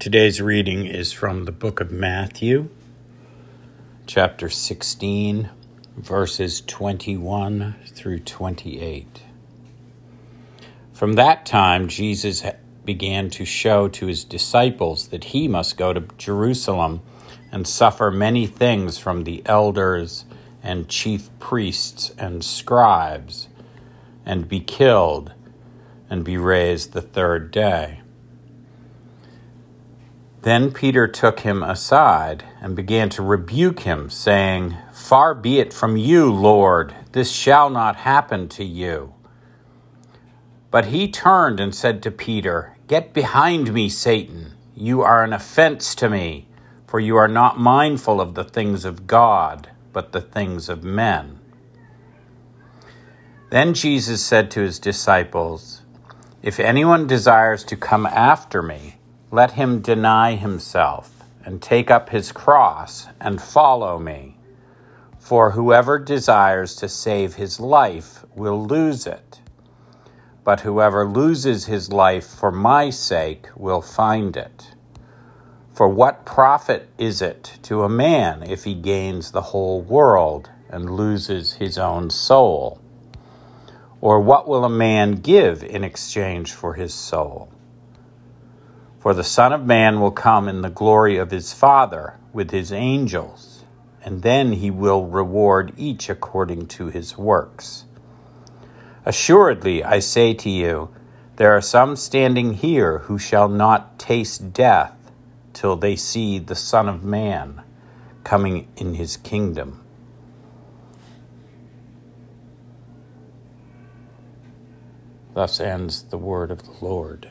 Today's reading is from the book of Matthew, chapter 16, verses 21 through 28. From that time, Jesus began to show to his disciples that he must go to Jerusalem and suffer many things from the elders and chief priests and scribes, and be killed, and be raised the third day. Then Peter took him aside and began to rebuke him, saying, Far be it from you, Lord, this shall not happen to you. But he turned and said to Peter, Get behind me, Satan. You are an offense to me, for you are not mindful of the things of God, but the things of men. Then Jesus said to his disciples, If anyone desires to come after me, let him deny himself and take up his cross and follow me. For whoever desires to save his life will lose it, but whoever loses his life for my sake will find it. For what profit is it to a man if he gains the whole world and loses his own soul? Or what will a man give in exchange for his soul? For the Son of Man will come in the glory of his Father with his angels, and then he will reward each according to his works. Assuredly, I say to you, there are some standing here who shall not taste death till they see the Son of Man coming in his kingdom. Thus ends the word of the Lord.